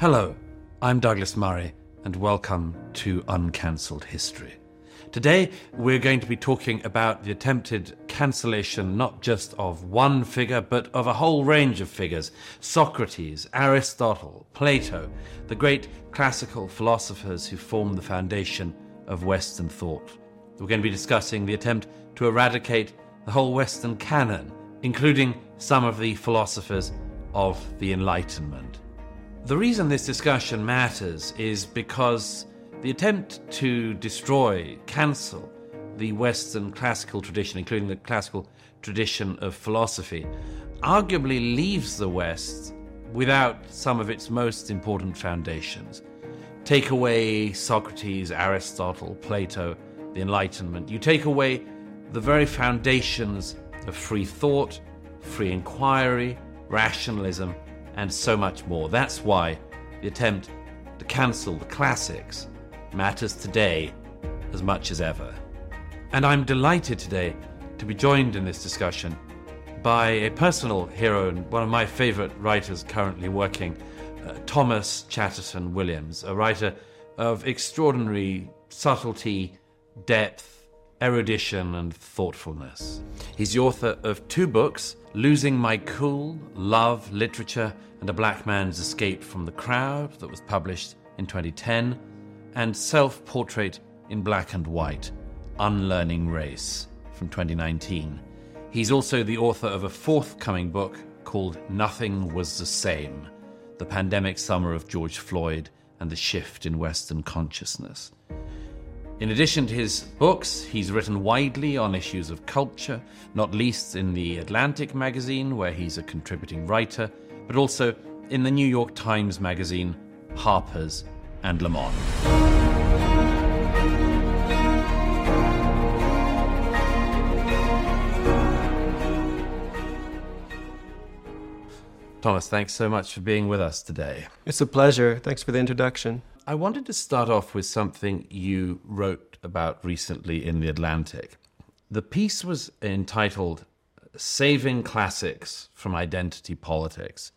Hello, I'm Douglas Murray, and welcome to Uncancelled History. Today, we're going to be talking about the attempted cancellation not just of one figure, but of a whole range of figures Socrates, Aristotle, Plato, the great classical philosophers who formed the foundation of Western thought. We're going to be discussing the attempt to eradicate the whole Western canon, including some of the philosophers of the Enlightenment. The reason this discussion matters is because the attempt to destroy, cancel the Western classical tradition, including the classical tradition of philosophy, arguably leaves the West without some of its most important foundations. Take away Socrates, Aristotle, Plato, the Enlightenment. You take away the very foundations of free thought, free inquiry, rationalism, and so much more. That's why the attempt to cancel the classics matters today as much as ever. And I'm delighted today to be joined in this discussion by a personal hero and one of my favorite writers currently working, uh, Thomas Chatterton Williams, a writer of extraordinary subtlety, depth, erudition, and thoughtfulness. He's the author of two books Losing My Cool, Love, Literature, and a Black Man's Escape from the Crowd, that was published in 2010 and Self Portrait in Black and White Unlearning Race from 2019. He's also the author of a forthcoming book called Nothing Was the Same The Pandemic Summer of George Floyd and the Shift in Western Consciousness. In addition to his books, he's written widely on issues of culture, not least in the Atlantic magazine, where he's a contributing writer, but also in the New York Times magazine, Harper's, and Le Monde. Thomas, thanks so much for being with us today. It's a pleasure. Thanks for the introduction. I wanted to start off with something you wrote about recently in The Atlantic. The piece was entitled Saving Classics from Identity Politics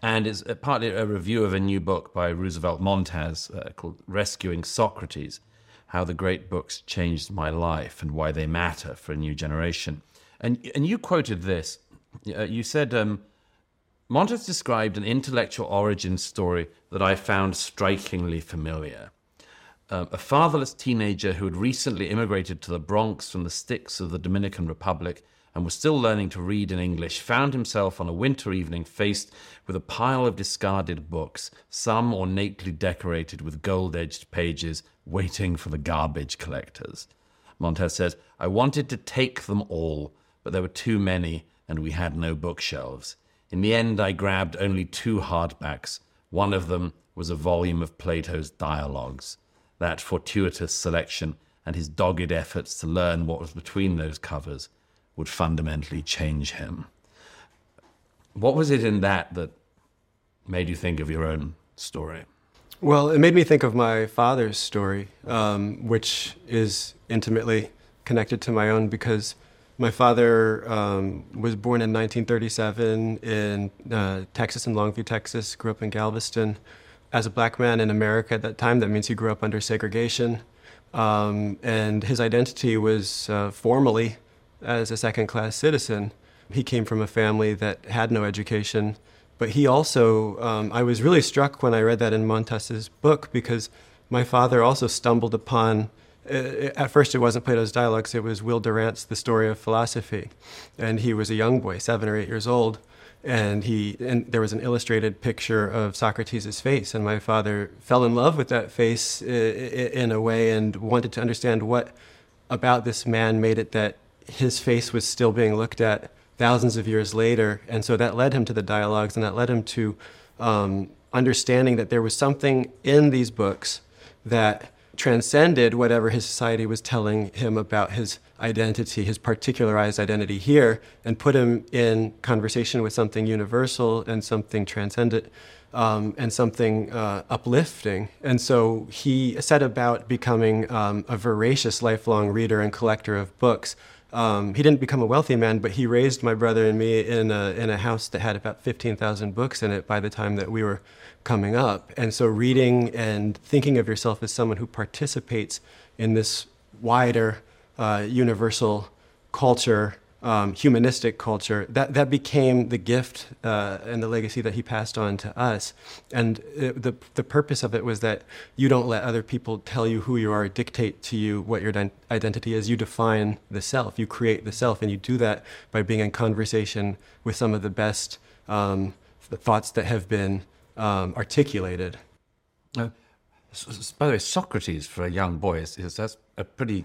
and it's partly a review of a new book by Roosevelt Montas uh, called Rescuing Socrates How the Great Books Changed My Life and Why They Matter for a New Generation. And, and you quoted this. Uh, you said, um, Montas described an intellectual origin story that I found strikingly familiar. Uh, a fatherless teenager who had recently immigrated to the Bronx from the sticks of the Dominican Republic and was still learning to read in English, found himself on a winter evening faced with a pile of discarded books, some ornately decorated with gold edged pages, waiting for the garbage collectors. Montas says, I wanted to take them all, but there were too many, and we had no bookshelves. In the end, I grabbed only two hardbacks. One of them was a volume of Plato's dialogues. That fortuitous selection and his dogged efforts to learn what was between those covers would fundamentally change him. What was it in that that made you think of your own story? Well, it made me think of my father's story, um, which is intimately connected to my own because my father um, was born in 1937 in uh, Texas, in Longview, Texas, grew up in Galveston. As a black man in America at that time, that means he grew up under segregation. Um, and his identity was uh, formally as a second class citizen. He came from a family that had no education, but he also, um, I was really struck when I read that in Montas's book because my father also stumbled upon. Uh, at first, it wasn't Plato's Dialogues, it was Will Durant's The Story of Philosophy. And he was a young boy, seven or eight years old. And, he, and there was an illustrated picture of Socrates' face. And my father fell in love with that face uh, in a way and wanted to understand what about this man made it that his face was still being looked at thousands of years later. And so that led him to the dialogues and that led him to um, understanding that there was something in these books that transcended whatever his society was telling him about his identity, his particularized identity here, and put him in conversation with something universal and something transcendent um, and something uh, uplifting. And so he set about becoming um, a voracious lifelong reader and collector of books Um, he didn't become a wealthy man, but he raised my brother and me in a, in a house that had about 15,000 books in it by the time that we were coming up. And so, reading and thinking of yourself as someone who participates in this wider, uh, universal culture um, humanistic culture, that, that became the gift uh, and the legacy that he passed on to us. And it, the, the purpose of it was that you don't let other people tell you who you are, dictate to you what your identity is. You define the self, you create the self, and you do that by being in conversation with some of the best um, the thoughts that have been um, articulated. Uh, by the way, Socrates for a young boy is, is that's a pretty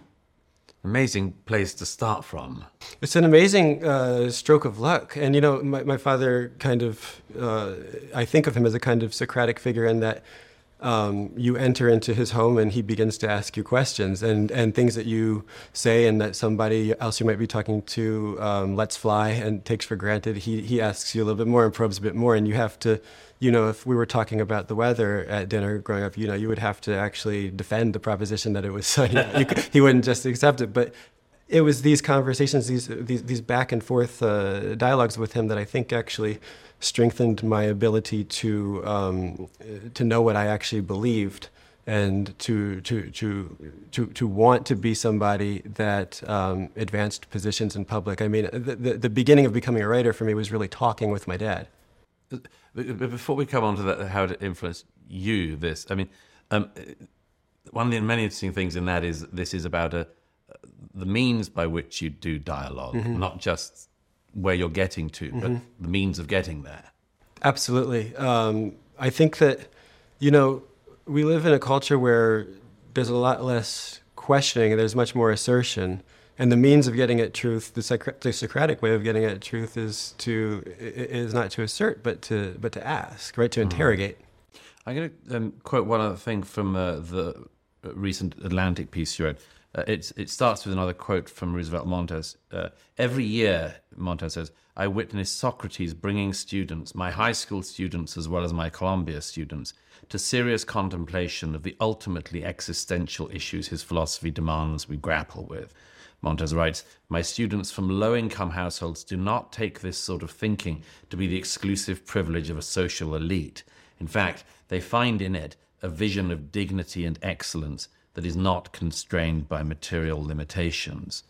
amazing place to start from. It's an amazing uh, stroke of luck. And, you know, my, my father kind of, uh, I think of him as a kind of Socratic figure in that um, you enter into his home and he begins to ask you questions and, and things that you say and that somebody else you might be talking to um, lets fly and takes for granted. He, he asks you a little bit more and probes a bit more, and you have to you know, if we were talking about the weather at dinner growing up, you know, you would have to actually defend the proposition that it was sunny. could, he wouldn't just accept it. But it was these conversations, these these, these back and forth uh, dialogues with him that I think actually strengthened my ability to um, to know what I actually believed and to to to to to want to be somebody that um, advanced positions in public. I mean, the, the, the beginning of becoming a writer for me was really talking with my dad. Before we come on to that, how it influenced you, this, I mean, um, one of the many interesting things in that is this is about a, the means by which you do dialog mm-hmm. not just where you're getting to, mm-hmm. but the means of getting there. Absolutely. Um, I think that, you know, we live in a culture where there's a lot less questioning and there's much more assertion and the means of getting at truth, the, Socratic, the Socratic way of getting at truth, is to is not to assert, but to but to ask, right? To mm-hmm. interrogate. I'm going to um, quote one other thing from uh, the recent Atlantic piece you wrote. Uh, it starts with another quote from Roosevelt Montas. Uh, Every year, Montas says, I witness Socrates bringing students, my high school students as well as my Columbia students, to serious contemplation of the ultimately existential issues his philosophy demands we grapple with. Montas writes, My students from low income households do not take this sort of thinking to be the exclusive privilege of a social elite. In fact, they find in it a vision of dignity and excellence that is not constrained by material limitations.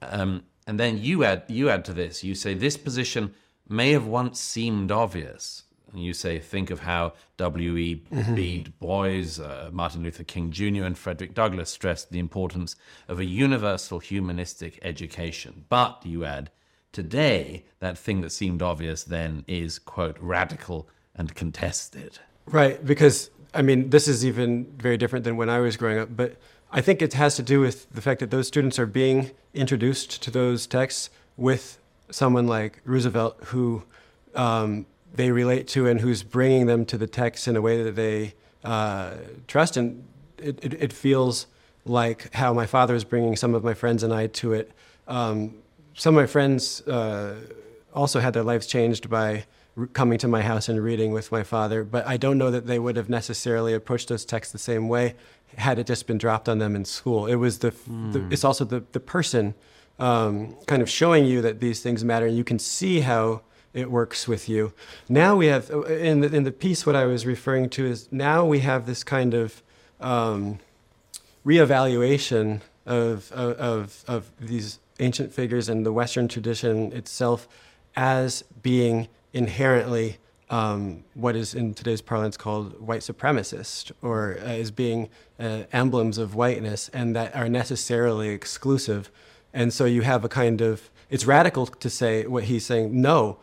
Um, and then you add, you add to this, you say, This position may have once seemed obvious, and you say, think of how W.E.B. Mm-hmm. Du Bois, uh, Martin Luther King Jr., and Frederick Douglass stressed the importance of a universal humanistic education. But, you add, today, that thing that seemed obvious then is, quote, radical and contested. Right, because, I mean, this is even very different than when I was growing up, but I think it has to do with the fact that those students are being introduced to those texts with someone like Roosevelt, who um, they relate to and who's bringing them to the text in a way that they uh, trust. And it, it, it, feels like how my father is bringing some of my friends and I to it. Um, some of my friends uh, also had their lives changed by coming to my house and reading with my father, but I don't know that they would have necessarily approached those texts the same way had it just been dropped on them in school. It was the, mm. the it's also the, the person um, kind of showing you that these things matter, and you can see how it works with you. Now we have in the in the piece what I was referring to is now we have this kind of um, reevaluation of, of of these ancient figures and the Western tradition itself as being inherently um, what is in today's parlance called white supremacist, or uh, as being uh, emblems of whiteness, and that are necessarily exclusive. And so you have a kind of it's radical to say what he's saying. No,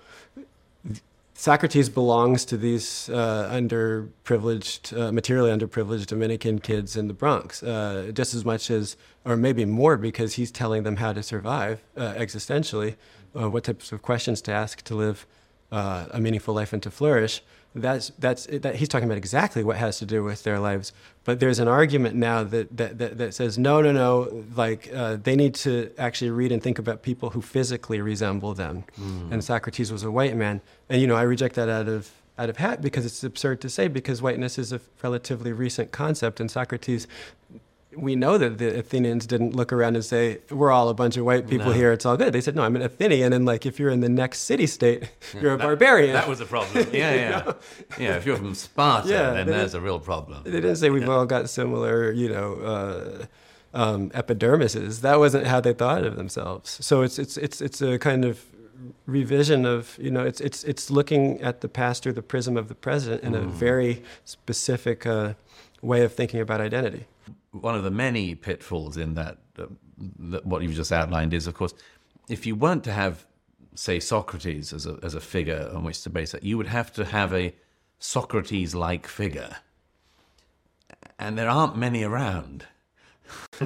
Socrates belongs to these uh, underprivileged, uh, materially underprivileged Dominican kids in the Bronx, uh, just as much as, or maybe more, because he's telling them how to survive uh, existentially, what types of questions to ask to live uh, a meaningful life and to flourish that's that's that he's talking about exactly what has to do with their lives. But there's an argument now that that that, that says no, no, no. Like uh, they need to actually read and think about people who physically resemble them. Mm. And Socrates was a white man, and you know I reject that out of out of hat because it's absurd to say because whiteness is a relatively recent concept, and Socrates we know that the Athenians didn't look around and say, "We're all a bunch of white people No. here. It's all good." They said, "No, I'm an Athenian, and like if you're in the next city-state, you're a barbarian." That was a problem. Yeah, yeah. Yeah, if you're from Sparta, Yeah, then there's a real problem. They didn't say we've all got similar, you know, uh, um, epidermises. That wasn't how they thought of themselves. So it's it's it's it's a kind of revision of you know it's it's it's looking at the past through the prism of the present in a very specific uh, way of thinking about identity. One of the many pitfalls in that, uh, that, what you've just outlined, is of course, if you weren't to have, say, Socrates as a, as a figure on which to base that, you would have to have a Socrates like figure. And there aren't many around.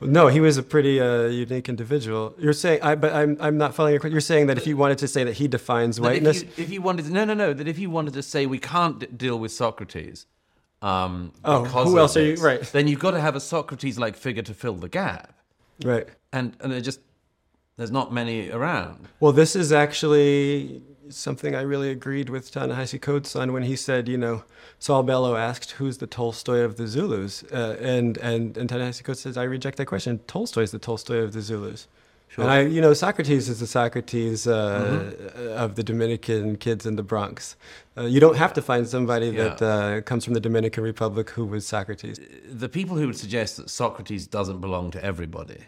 No, he was a pretty uh, unique individual. You're saying, I, but I'm I'm not following your. You're saying that if you wanted to say that he defines whiteness, If you, if you wanted to, no, no, no, that if you wanted to say we can't d- deal with Socrates, um, Oh, because who else are you- right. Then you've got to have a Socrates-like figure to fill the gap, right? and and there just there's not many around. Well, this is actually something I really agreed with Ta-Nehisi Coates on when he said, you know, Saul Bellow asked, "Who's the Tolstoy of the Zulus?" Uh, and and and Ta-Nehisi Coates says, "I reject that question. Tolstoy is the Tolstoy of the Zulus." Sure. And I, you know, Socrates is the Socrates uh, of the Dominican kids in the Bronx. Uh, you don't have to find somebody that uh, comes from the Dominican Republic who was Socrates. The people who would suggest that Socrates doesn't belong to everybody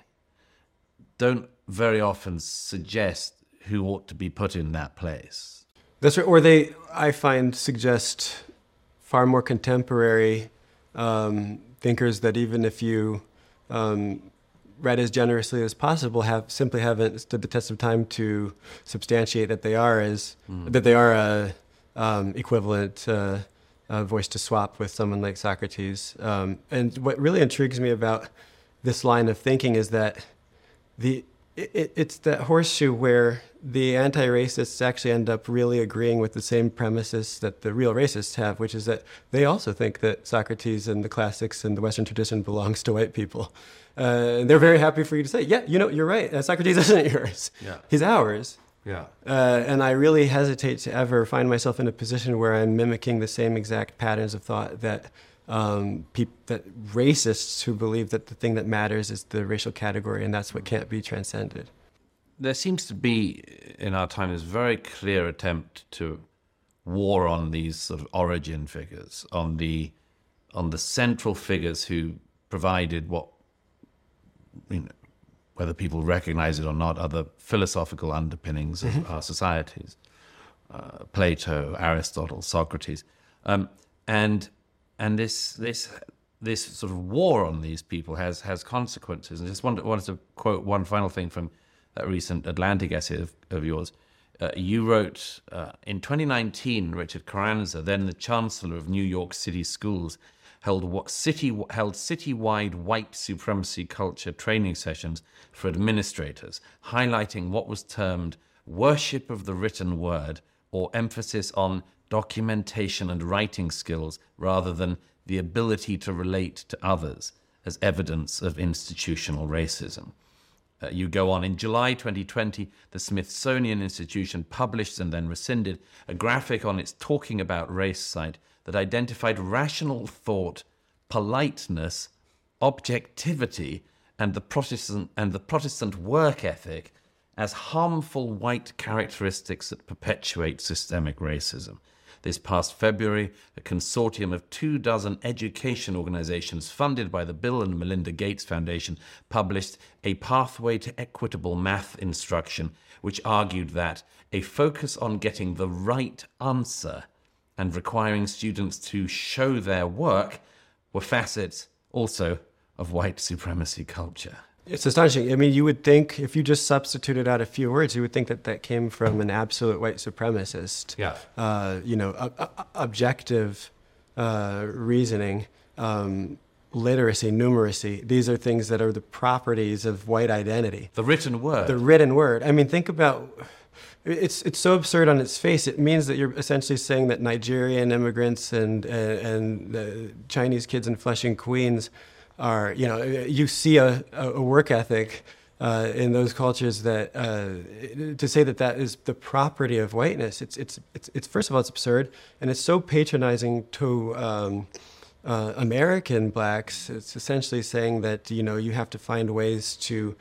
don't very often suggest who ought to be put in that place. That's right. Or they, I find, suggest far more contemporary um, thinkers that even if you um, read as generously as possible, have simply haven't stood the test of time to substantiate that they are as that they are a um, equivalent uh, uh, voice to swap with someone like Socrates. Um, and what really intrigues me about this line of thinking is that the it, it- it's that horseshoe where the anti-racists actually end up really agreeing with the same premises that the real racists have, which is that they also think that Socrates and the classics and the Western tradition belongs to white people. Uh, and they're very happy for you to say, yeah, you know, you're right. Uh, Socrates isn't yours. Yeah. He's ours. Yeah. Uh, and I really hesitate to ever find myself in a position where I'm mimicking the same exact patterns of thought that um, peop- that racists who believe that the thing that matters is the racial category, and that's what can't be transcended. There seems to be in our time this very clear attempt to war on these sort of origin figures, on the on the central figures who provided what you know, whether people recognize it or not, are the philosophical underpinnings of our societies. Uh, Plato, Aristotle, Socrates, um, and and this this this sort of war on these people has has consequences. And just wanted, wanted to quote one final thing from that recent Atlantic essay of, of yours. Uh, you wrote uh, in 2019, Richard Carranza, then the Chancellor of New York City Schools, held what city held citywide white supremacy culture training sessions for administrators, highlighting what was termed worship of the written word or emphasis on documentation and writing skills rather than the ability to relate to others as evidence of institutional racism. Uh, you go on. In July 2020, the Smithsonian Institution published and then rescinded a graphic on its Talking About Race site that identified rational thought, politeness, objectivity, and the Protestant and the Protestant work ethic as harmful white characteristics that perpetuate systemic racism. This past February, a consortium of two dozen education organizations funded by the Bill and Melinda Gates Foundation published A Pathway to Equitable Math Instruction, which argued that a focus on getting the right answer and requiring students to show their work were facets also of white supremacy culture. It's astonishing. I mean, you would think if you just substituted out a few words, you would think that that came from an absolute white supremacist. Yeah. Uh, you know, ob- ob- objective uh, reasoning, um, literacy, numeracy. These are things that are the properties of white identity. The written word. The written word. I mean, think about. It's it's so absurd on its face. It means that you're essentially saying that Nigerian immigrants and and, and uh, Chinese kids in Flushing, Queens, are you know you see a, a work ethic uh, in those cultures that uh, to say that that is the property of whiteness. It's it's it's, it's first of all it's absurd and it's so patronizing to. Um, uh, American blacks, it's essentially saying that you know you have to find ways to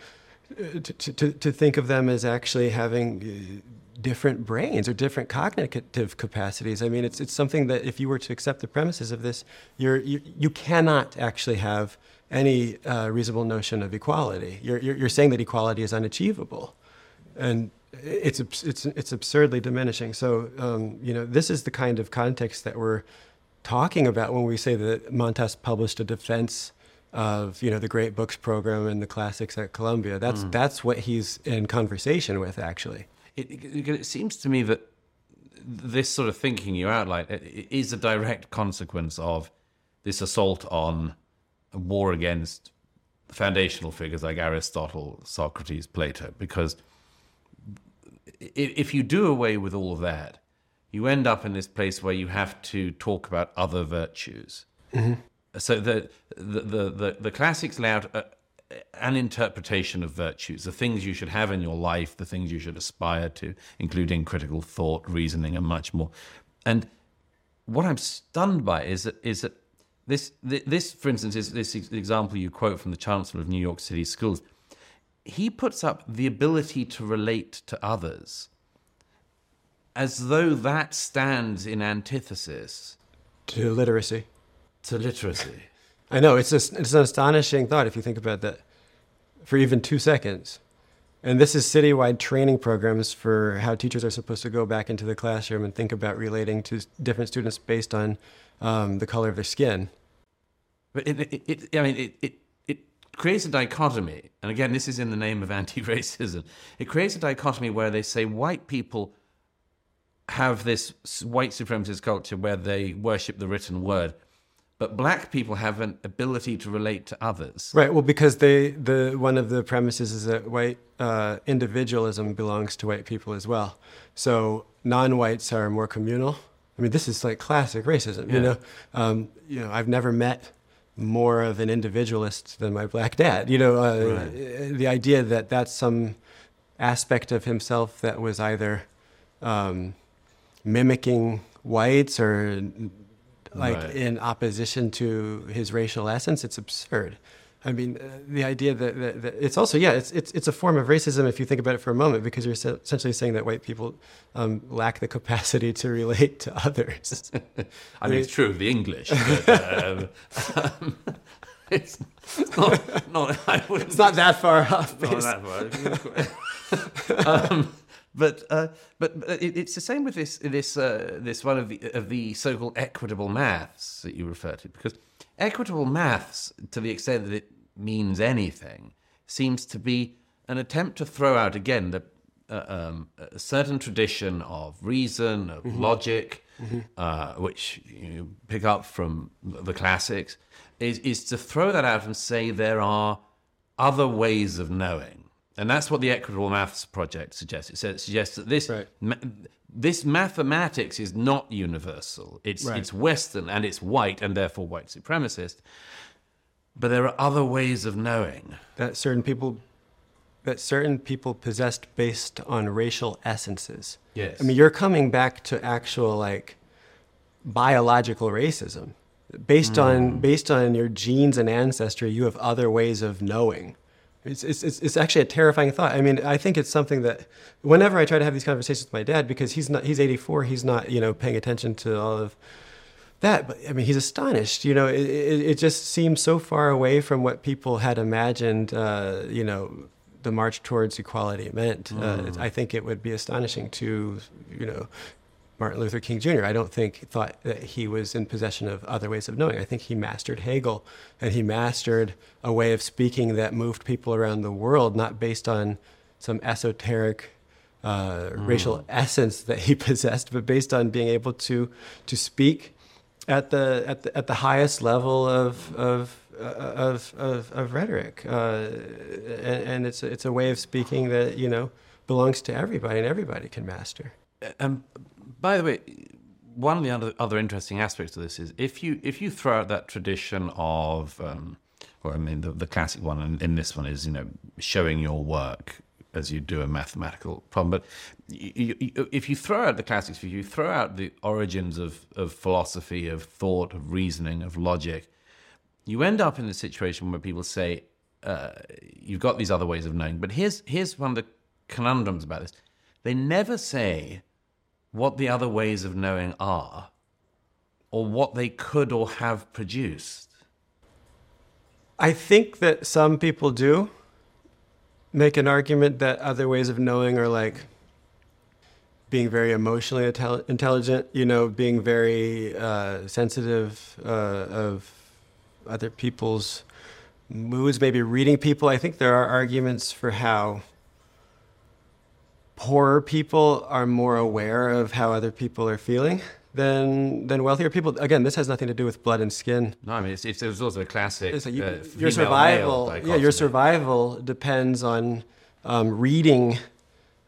uh, to, to, to think of them as actually having different brains or different cognitive capacities. I mean, it's it's something that if you were to accept the premises of this, you're you, you cannot actually have any uh, reasonable notion of equality. You're, you're, you're saying that equality is unachievable, and it's it's it's absurdly diminishing. So um, you know, this is the kind of context that we're talking about when we say that Montas published a defense of you know the great books program and the classics at Columbia. That's mm. that's what he's in conversation with actually. It, it, it, seems to me that this sort of thinking you outlined is a direct consequence of this assault on a war against foundational figures like Aristotle, Socrates, Plato, because if you do away with all of that, you end up in this place where you have to talk about other virtues. Mm-hmm. So the, the the, the the classics lay out a, an interpretation of virtues, the things you should have in your life, the things you should aspire to, including critical thought, reasoning, and much more. And what I'm stunned by is that is that this this, for instance, is this example you quote from the Chancellor of New York City Schools. He puts up the ability to relate to others as though that stands in antithesis to literacy. To literacy. I know it's just, it's an astonishing thought if you think about that for even two seconds. And this is citywide training programs for how teachers are supposed to go back into the classroom and think about relating to different students based on um, the color of their skin. But it, it, it I mean, it, it, it creates a dichotomy. And again, this is in the name of anti racism. It creates a dichotomy where they say white people have this white supremacist culture where they worship the written word but black people have an ability to relate to others. Right. Well, because they the one of the premises is that white uh, individualism belongs to white people as well. So non-whites are more communal. I mean, this is like classic racism. Yeah. You know, um, you know, I've never met more of an individualist than my black dad. You know, uh, right. the idea that that's some aspect of himself that was either um, mimicking whites or like right. in opposition to his racial essence, it's absurd. I mean, uh, the idea that, that, that, it's also yeah, it's, it's it's a form of racism if you think about it for a moment, because you're essentially saying that white people um, lack the capacity to relate to others. I mean, it's true of the English. But, um, it's, not, not, it's not that far off. Not that far. um, but uh, but, it, it's the same with this this uh, this one of the of the so-called equitable maths that you refer to, because equitable maths, to the extent that it means anything, seems to be an attempt to throw out again the uh, um, a certain tradition of reason, of mm-hmm. logic, mm-hmm. Uh, which you pick up from the classics, is is to throw that out and say there are other ways of knowing and that's what the Equitable Maths Project suggests. It, says, it suggests that this right. ma- this mathematics is not universal. It's right. it's Western and it's white and therefore white supremacist. But there are other ways of knowing that certain people that certain people possessed based on racial essences. Yes. I mean, you're coming back to actual like biological racism. Based mm. on based on your genes and ancestry, you have other ways of knowing. It's, it's, it's actually a terrifying thought. I mean, I think it's something that whenever I try to have these conversations with my dad, because he's not, he's 84, he's not, you know, paying attention to all of that. But I mean, he's astonished, you know, it, it, it just seems so far away from what people had imagined, uh, you know, the march towards equality meant. Mm. Uh, I think it would be astonishing to, you know, Martin Luther King Jr. I don't think thought that he was in possession of other ways of knowing. I think he mastered Hegel and he mastered a way of speaking that moved people around the world, not based on some esoteric uh, mm. racial essence that he possessed, but based on being able to to speak at the at the, at the highest level of of uh, of, of, of rhetoric, uh, and, and, it's it's a way of speaking that you know belongs to everybody and everybody can master. Um, by the way, one of the other, other interesting aspects of this is if you if you throw out that tradition of, um, or I mean, the, the classic one in, in this one is you know showing your work as you do a mathematical problem. But you, you, if you throw out the classics, if you throw out the origins of, of philosophy, of thought, of reasoning, of logic, you end up in a situation where people say, uh, you've got these other ways of knowing. But here's, here's one of the conundrums about this they never say what the other ways of knowing are or what they could or have produced. I think that some people do make an argument that other ways of knowing are like being very emotionally intel- intelligent, you know, being very uh, sensitive uh, of other people's moods, maybe reading people. I think there are arguments for how poorer people are more aware of how other people are feeling than than wealthier people. Again, this has nothing to do with blood and skin. No, I mean it's, it's, it was also a classic. Like you, uh, your survival, yeah, your survival depends on um, reading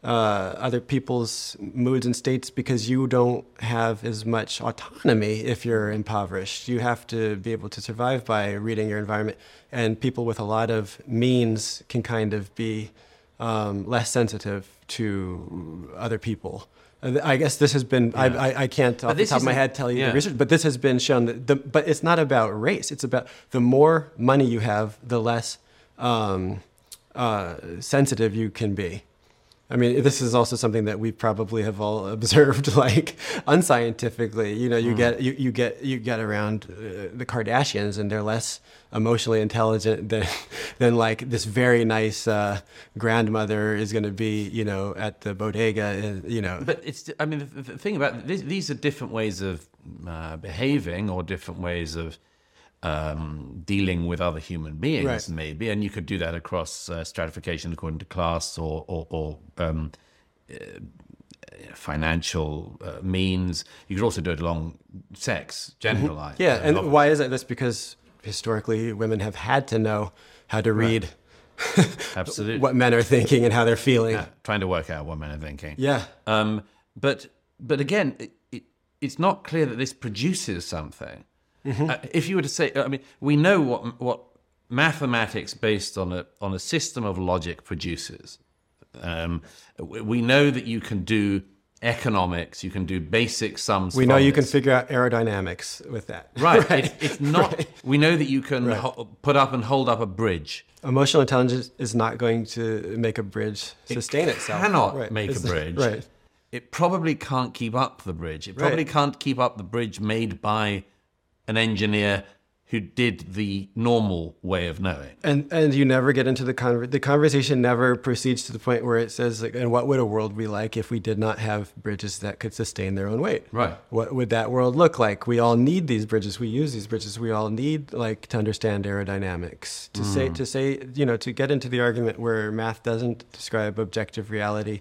uh, other people's moods and states because you don't have as much autonomy if you're impoverished. You have to be able to survive by reading your environment, and people with a lot of means can kind of be um, less sensitive to other people. Uh, I guess this has been, yeah. I, I, I, can't off the top of my head tell you yeah. the research, but this has been shown that the, but it's not about race. It's about the more money you have, the less um, uh, sensitive you can be. I mean, this is also something that we probably have all observed, like unscientifically. You know, you mm. get you, you get you get around uh, the Kardashians, and they're less emotionally intelligent than than like this very nice uh, grandmother is going to be. You know, at the bodega. Uh, you know, but it's. I mean, the, the thing about this, these are different ways of uh, behaving, or different ways of um, dealing with other human beings, right. maybe, and you could do that across uh, stratification according to class or or, or um, uh, financial uh, means. You could also do it along sex, gender mm-hmm. lines. Yeah, and why is that? That's because historically women have had to know how to read. Right. Absolutely. what men are thinking and how they're feeling. Yeah, trying to work out what men are thinking. Yeah. Um, but but again, it, it, it's not clear that this produces something. Mm-hmm. Uh, if you were to say, I mean, we know what what mathematics based on a on a system of logic produces. Um, we know that you can do economics, you can do basic sums. We know you can figure out aerodynamics with that. Right. right. It's, it's, not. Right. We know that you can right. ho- put up and hold up a bridge. Emotional intelligence is not going to make a bridge sustain it itself. Cannot make it's, a bridge. Right. It probably can't keep up the bridge. It probably can't keep up the bridge made by an engineer who did the normal way of knowing. And and you never get into the con- the conversation never proceeds to the point where it says like and what would a world be like if we did not have bridges that could sustain their own weight? Right. What would that world look like? We all need these bridges. We use these bridges. We all need like to understand aerodynamics. To mm. say to say, you know, to get into the argument where math doesn't describe objective reality.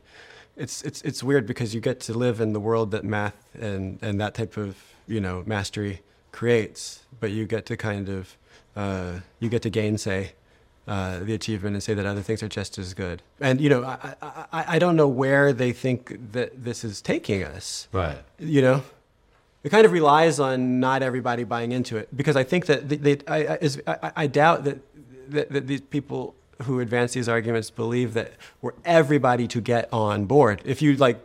It's it's it's weird because you get to live in the world that math and and that type of, you know, mastery creates, but you get to kind of uh, you get to gainsay uh, the achievement and say that other things are just as good. And you know, I, I I don't know where they think that this is taking us. Right. You know, it kind of relies on not everybody buying into it because I think that they, they I, I, I doubt that, that that these people who advance these arguments believe that we're everybody to get on board. If you like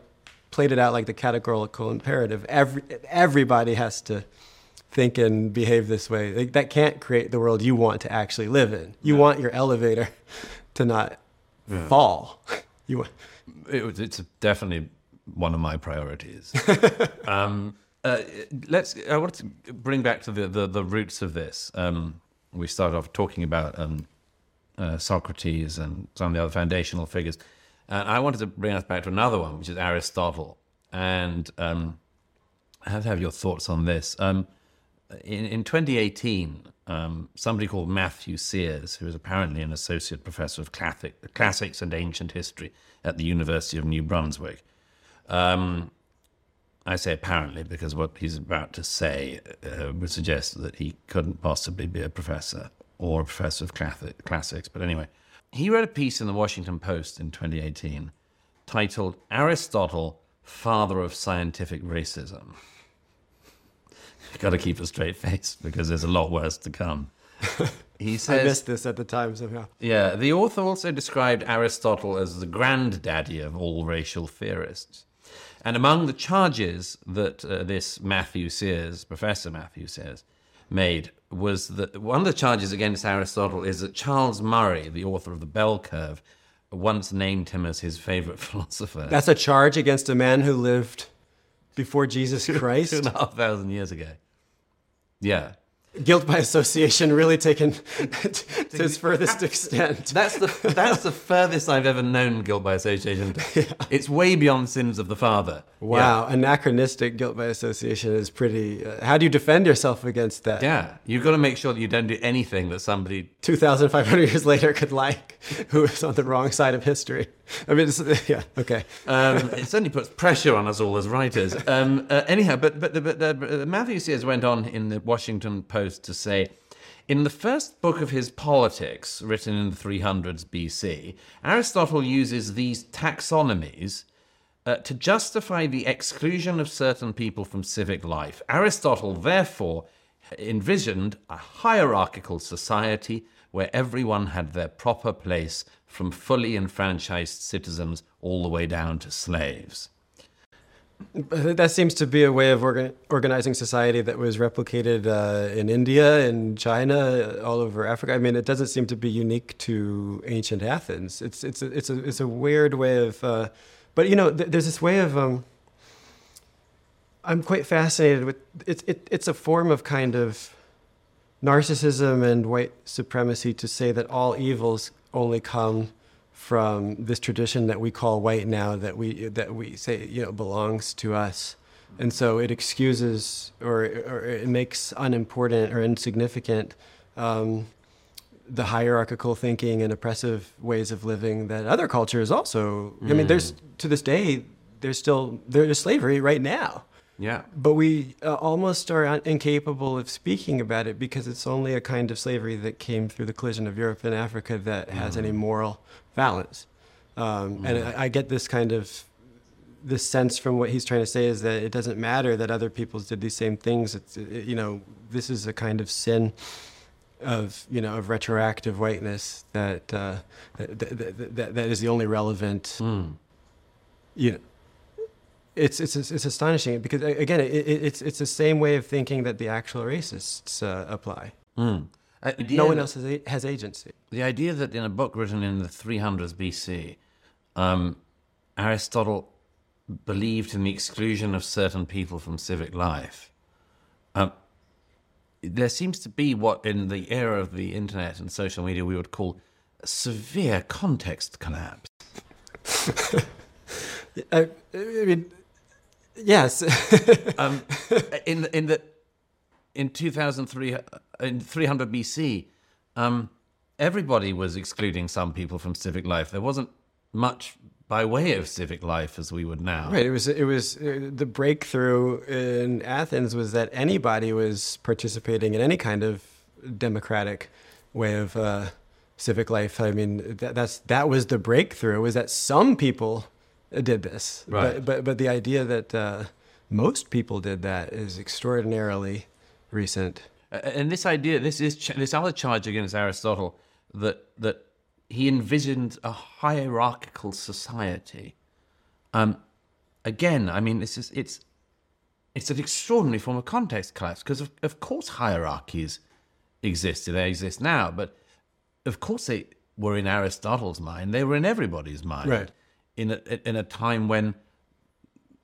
played it out like the categorical imperative, every everybody has to think and behave this way. Like, that can't create the world you want to actually live in. You no. want your elevator to not yeah. fall. you want. It, it's definitely one of my priorities. um, uh, let's. I want to bring back to the the, the roots of this. Um, we started off talking about um, uh, Socrates and some of the other foundational figures, and I wanted to bring us back to another one, which is Aristotle. And um, I have to have your thoughts on this. Um, in, in 2018, um, somebody called Matthew Sears, who is apparently an associate professor of classic, classics and ancient history at the University of New Brunswick, um, I say apparently because what he's about to say uh, would suggest that he couldn't possibly be a professor or a professor of classic, classics. But anyway, he wrote a piece in the Washington Post in 2018 titled Aristotle, Father of Scientific Racism. Got to keep a straight face because there's a lot worse to come. He I says, missed this at the time somehow. Yeah, the author also described Aristotle as the granddaddy of all racial theorists. And among the charges that uh, this Matthew Sears, Professor Matthew Sears, made was that one of the charges against Aristotle is that Charles Murray, the author of The Bell Curve, once named him as his favorite philosopher. That's a charge against a man who lived before Jesus Christ. and a half thousand years ago. Yeah. Guilt by association really taken to its furthest extent. That's the that's the furthest I've ever known guilt by association. It's way beyond sins of the father. Wow, anachronistic guilt by association is pretty. Uh, how do you defend yourself against that? Yeah. yeah. You've got to make sure that you don't do anything that somebody 2,500 years later could like, who is on the wrong side of history. I mean, yeah, okay. um, it certainly puts pressure on us all as writers. Um, uh, anyhow, but but, but uh, Matthew Sears went on in the Washington Post to say. In the first book of his Politics, written in the 300s BC, Aristotle uses these taxonomies uh, to justify the exclusion of certain people from civic life. Aristotle, therefore, envisioned a hierarchical society where everyone had their proper place, from fully enfranchised citizens all the way down to slaves. That seems to be a way of orga- organizing society that was replicated uh, in India, in China, all over Africa. I mean, it doesn't seem to be unique to ancient Athens. It's it's a, it's a it's a weird way of, uh, but you know, th- there's this way of. Um, I'm quite fascinated with it's it, it's a form of kind of narcissism and white supremacy to say that all evils only come from this tradition that we call white now that we that we say you know belongs to us. And so it excuses or, or it makes unimportant or insignificant um, the hierarchical thinking and oppressive ways of living that other cultures also i mean there's to this day there's still there's slavery right now Yeah. but we uh, almost are un- incapable of speaking about it because it's only a kind of slavery that came through the collision of Europe and Africa that has any moral balance. Um, And I, I get this kind of this sense from what he's trying to say is that it doesn't matter that other peoples did these same things. It's it, you know this is a kind of sin of you know of retroactive whiteness that uh, that, that, that that is the only relevant Mm. you know it's it's it's astonishing because again it, it, it's it's the same way of thinking that the actual racists uh, apply. Mm. No one else has, has agency. The idea that in a book written in the 300s BC, um, Aristotle believed in the exclusion of certain people from civic life. Um, there seems to be what, in the era of the internet and social media, we would call severe context collapse. I, I mean, yes, Um, in in the in 2003 uh, in 300 BC, um, everybody was excluding some people from civic life. There wasn't much by way of civic life as we would now. right. It was it was uh, the breakthrough in Athens was that anybody was participating in any kind of democratic way of uh, civic life. I mean, that, that's that was the breakthrough. Was that some people did this, Right. But but, but the idea that uh, most people did that is extraordinarily recent. And this idea, this is ch- this other charge against Aristotle that that he envisioned a hierarchical society. Um, again, I mean, this is it's it's an extraordinary form of context collapse because of, of course hierarchies existed, they exist now, but of course they were in Aristotle's mind, they were in everybody's mind, Right. In a in a time when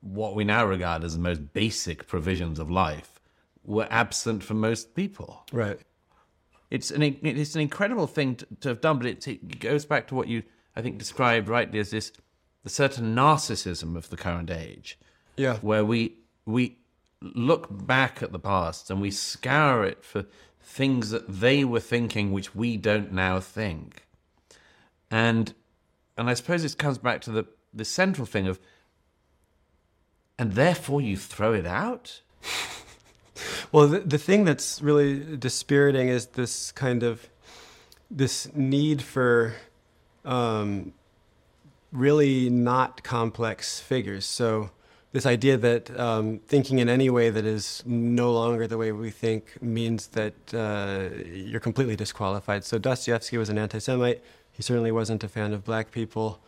what we now regard as the most basic provisions of life were absent for most people. Right. It's an it's an incredible thing to, to have done, but it, it goes back to what you I think described rightly as this the certain narcissism of the current age, Yeah. where we we look back at the past and we scour it for things that they were thinking which we don't now think, and and I suppose this comes back to the the central thing of, and therefore you throw it out. Well, the, the thing that's really dispiriting is this kind of this need for um, really not complex figures. So this idea that um, thinking in any way that is no longer the way we think means that uh, you're completely disqualified. So Dostoevsky was an anti-Semite. He certainly wasn't a fan of black people,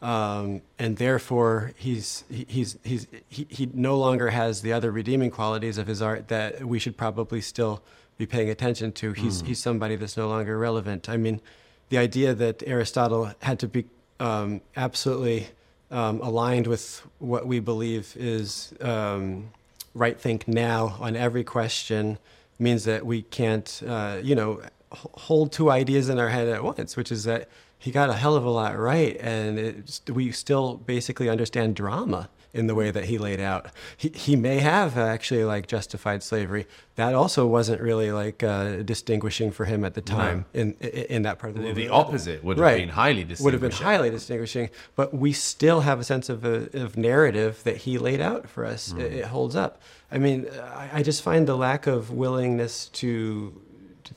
um, and therefore he's he's he's he, he no longer has the other redeeming qualities of his art that we should probably still be paying attention to. He's Mm. he's somebody that's no longer relevant. I mean, the idea that Aristotle had to be um, absolutely um, aligned with what we believe is um, right think now on every question means that we can't, uh, you know, hold two ideas in our head at once, which is that he got a hell of a lot right, and we still basically understand drama in the way that he laid out. He, he may have actually like justified slavery. That also wasn't really like uh, distinguishing for him at the time in, in in that part of the The, the opposite would have Right. been highly distinguishing. would have been highly distinguishing, but we still have a sense of, a, of narrative that he laid out for us. It, it holds up. I mean, I, I just find the lack of willingness to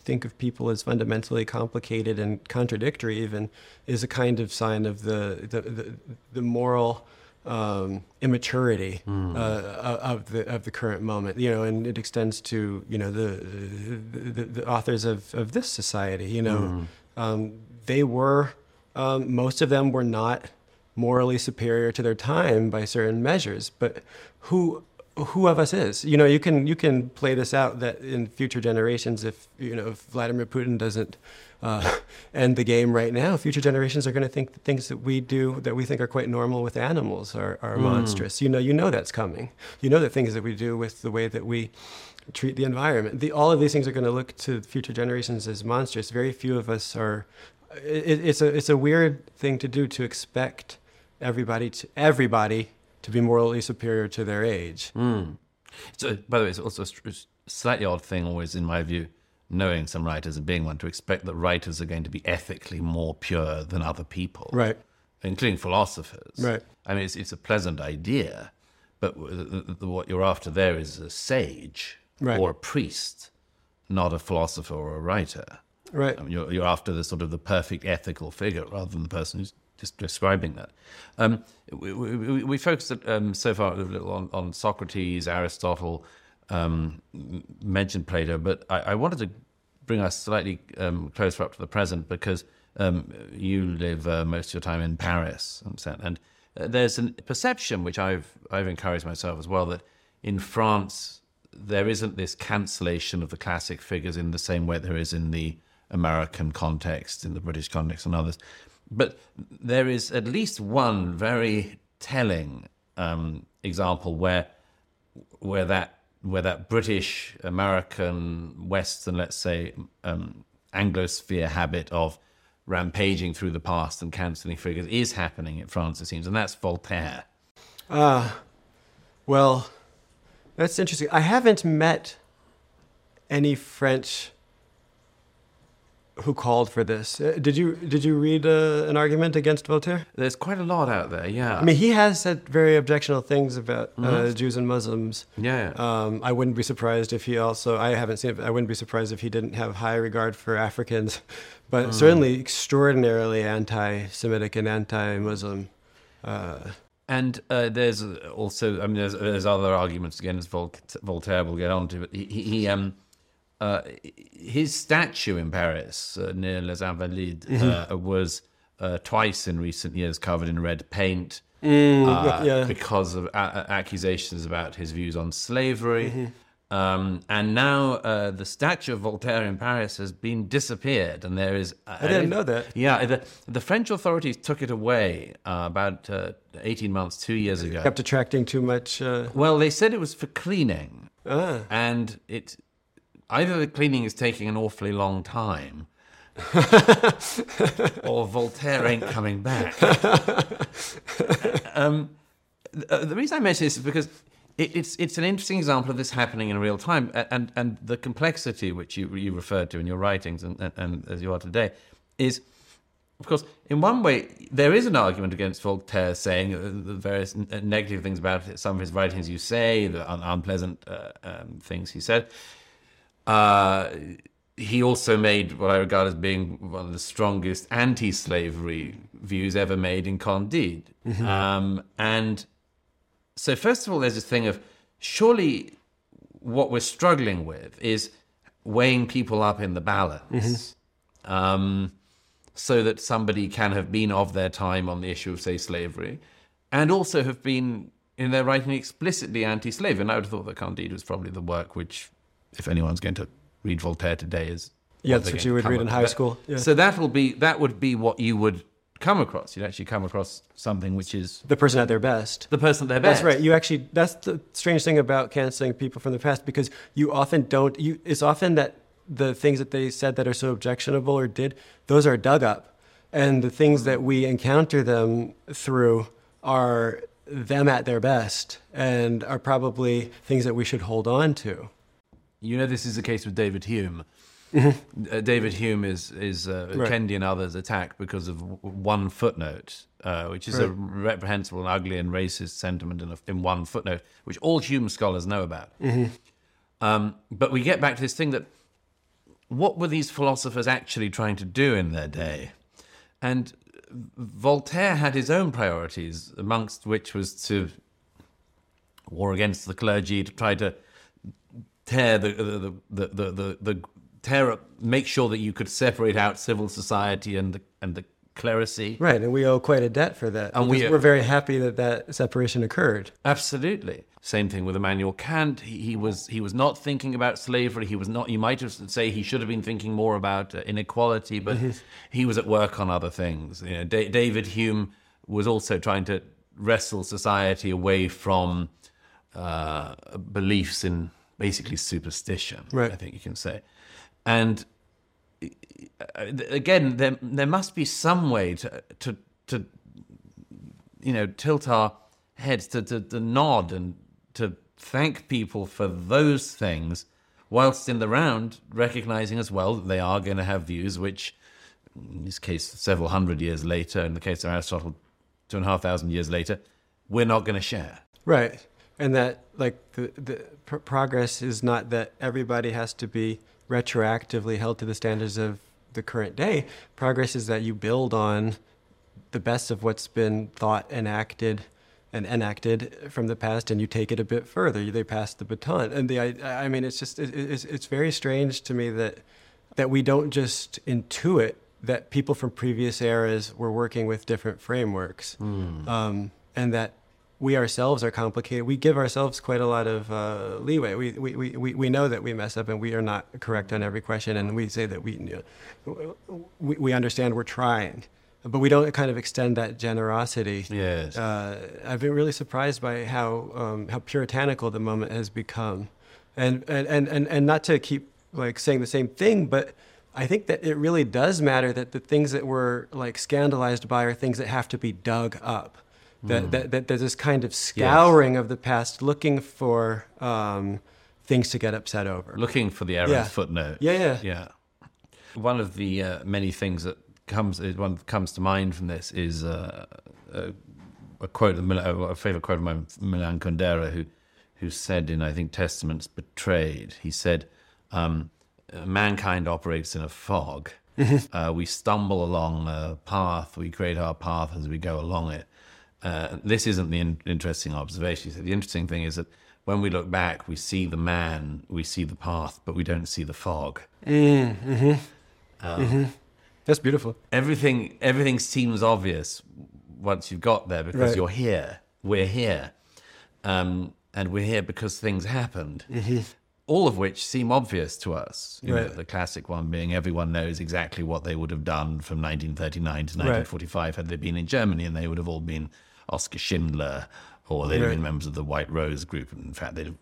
think of people as fundamentally complicated and contradictory, even, is a kind of sign of the the the, the moral um, immaturity uh, of the of the current moment. You know, and it extends to you know the the, the authors of, of this society. You know, um, they were um, most of them were not morally superior to their time by certain measures, but who who of us is? You know, you can you can play this out that in future generations, if you know if Vladimir Putin doesn't uh, end the game right now, future generations are going to think the things that we do that we think are quite normal with animals are, are monstrous. You know, you know that's coming. You know that things that we do with the way that we treat the environment. The, all of these things are going to look to future generations as monstrous. Very few of us are. It, it's a it's a weird thing to do to expect everybody to everybody to be morally superior to their age. Hmm. So, by the way, it's also a slightly odd thing, always in my view, knowing some writers and being one, to expect that writers are going to be ethically more pure than other people, Right. including philosophers. Right. I mean, it's, it's a pleasant idea, but w- the, the, what you're after there is a sage Right. or a priest, not a philosopher or a writer. Right. I mean, you're, you're after the sort of the perfect ethical figure rather than the person who's just describing that. Um, we, we, we focused um, so far a little on, on Socrates, Aristotle, um, mentioned Plato, but I, I wanted to bring us slightly um, closer up to the present because um, you live uh, most of your time in Paris, and, uh, there's a perception which I've I've encouraged myself as well that in France there isn't this cancellation of the classic figures in the same way there is in the American context, in the British context, and others. But there is at least one very telling um, example where where that where that British, American, Western, let's say, um, Anglosphere habit of rampaging through the past and cancelling figures is happening in France, it seems, and that's Voltaire. Well, that's interesting. I haven't met any French who called for this. Uh, Did you did you read uh, an argument against Voltaire? There's quite a lot out there, yeah. I mean, he has said very objectionable things about uh, Jews and Muslims. yeah. Um, I wouldn't be surprised if he also. I haven't seen it. But I wouldn't be surprised if he didn't have high regard for Africans, but certainly extraordinarily anti-Semitic and anti-Muslim. And uh, there's also, I mean, there's, there's other arguments against Vol- Voltaire we'll get on to, but he, he, he um, uh, his statue in Paris uh, near Les Invalides uh, was uh, twice in recent years covered in red paint uh, yeah. because of a- accusations about his views on slavery. Um, and now uh, the statue of Voltaire in Paris has been disappeared, and there is. I didn't know that. Yeah, the, the French authorities took it away uh, about uh, 18 months, two years ago. Kept attracting too much. Uh, Well, they said it was for cleaning, ah. and it either the cleaning is taking an awfully long time, or Voltaire ain't coming back. um, uh, the reason I mention this is because it, it's it's an interesting example of this happening in real time, and and the complexity which you you referred to in your writings and, and, and as you are today is. Of course, in one way, there is an argument against Voltaire saying uh, the various uh, negative things about it, some of his writings you say, the un- unpleasant uh, um, things he said. Uh, he also made what I regard as being one of the strongest anti-slavery views ever made in Candide, um, and So, first of all, there's this thing of surely what we're struggling with is weighing people up in the balance um, so that somebody can have been of their time on the issue of, say, slavery and also have been in their writing explicitly anti slave. And I would have thought that Candide was probably the work which, if anyone's going to read Voltaire today, is. Yeah, that's what you would read in high school. Yeah. So that will be that would be what you would come across. You'd actually come across something which is the person at their best. the person at their best. That's right. You actually that's the strange thing about canceling people from the past because you often don't you it's often that the things that they said that are so objectionable or did, those are dug up. And the things that we encounter them through are them at their best and are probably things that we should hold on to. You know, this is the case with David Hume. Uh, David Hume is is uh, Mm-hmm. Right. Kendi and others attacked because of w- one footnote, uh, which is a reprehensible and ugly and racist sentiment in, a, in one footnote, which all Hume scholars know about. Mm-hmm. Um, but we get back to this thing that what were these philosophers actually trying to do in their day? And Voltaire had his own priorities, amongst which was to war against the clergy, to try to tear the the the the, the, the, tear up, make sure that you could separate out civil society and the and the clerisy. Right, and we owe quite a debt for that. And we- we're very happy that that separation occurred. Absolutely. Same thing with Immanuel Kant. He, he was he was not thinking about slavery. He was not. You might have say he should have been thinking more about uh, inequality, but he was at work on other things. You know, Da- David Hume was also trying to wrestle society away from uh, beliefs in basically superstition. Right. I think you can say, and uh, again, there there must be some way to to to you know tilt our heads to, to, to nod and to thank people for those things whilst in the round recognizing as well that they are going to have views which in this case several hundred years later in the case of aristotle two and a half thousand years later we're not going to share Right. And that, like, the, the pr- progress is not that everybody has to be retroactively held to the standards of the current day. Progress is that you build on the best of what's been thought and acted and enacted from the past and you take it a bit further. They pass the baton. And the, I, I mean, it's just, it, it's, it's very strange to me that, that we don't just intuit that people from previous eras were working with different frameworks. Um, and that we ourselves are complicated. We give ourselves quite a lot of uh, leeway. We, we, we, we know that we mess up and we are not correct on every question. And we say that we, you know, we, we understand we're trying, but we don't kind of extend that generosity. yes Uh, I've been really surprised by how um, how puritanical the moment has become, and, and and and and not to keep like saying the same thing, but I think that it really does matter that the things that we're like scandalized by are things that have to be dug up. That, that, that there's this kind of scouring of the past, looking for um, things to get upset over. looking for the errant Yeah. footnote. Yeah, yeah. yeah. One of the uh, many things that comes is one that comes to mind from this is uh, a, a quote of Mil- a favorite quote of mine Milan Kundera who who said in I think Testaments Betrayed. He said um, mankind operates in a fog. Uh, we stumble along a path we create our path as we go along it uh, this isn't the in- interesting observation said the interesting thing is that when we look back we see the man we see the path but we don't see the fog mm-hmm. Mm-hmm. Um, mm-hmm. That's beautiful. everything everything seems obvious once you've got there because Right. you're here. We're here, um, and we're here because things happened. All of which seem obvious to us. You know, the classic one being everyone knows exactly what they would have done from 1939 to 1945 had they been in Germany, and they would have all been Oskar Schindler, or they'd have Right. been members of the White Rose group. In fact, they'd